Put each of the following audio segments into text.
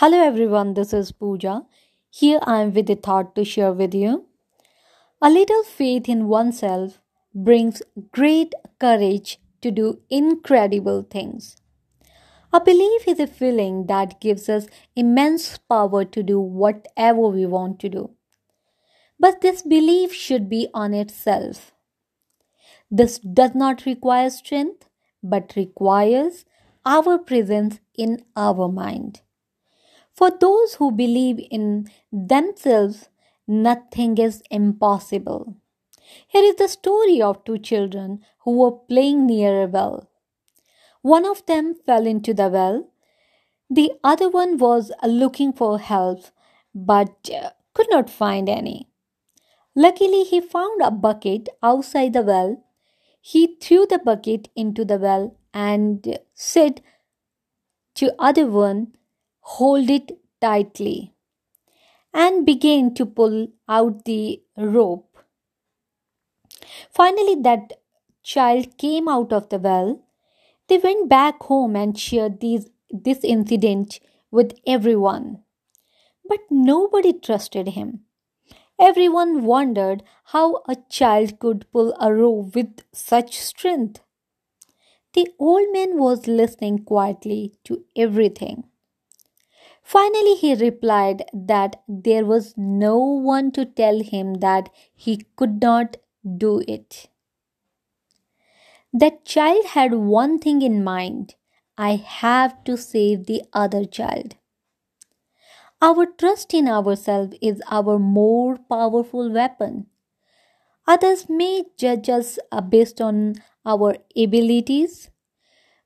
Hello everyone, this is Pooja. Here I am with a thought to share with you. A little faith in oneself brings great courage to do incredible things. A belief is a feeling that gives us immense power to do whatever we want to do. But this belief should be on itself. This does not require strength, but requires our presence in our mind. For those who believe in themselves, nothing is impossible. Here is the story of two children who were playing near a well. One of them fell into the well. The other one was looking for help but uh, could not find any. Luckily, he found a bucket outside the well. He threw the bucket into the well and said to other one hold it tightly, and began to pull out the rope. Finally, that child came out of the well. They went back home and shared these, this incident with everyone. But nobody trusted him. Everyone wondered how a child could pull a rope with such strength. The old man was listening quietly to everything. Finally, he replied that there was no one to tell him that he could not do it. That child had one thing in mind I have to save the other child. Our trust in ourselves is our more powerful weapon. Others may judge us uh, based on our abilities,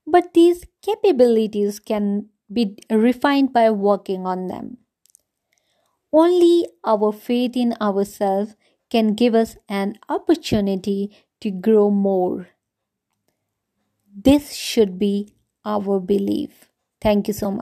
but these capabilities can be refined by working on them. Only our faith in ourselves can give us an opportunity to grow more. This should be our belief. Thank you so much.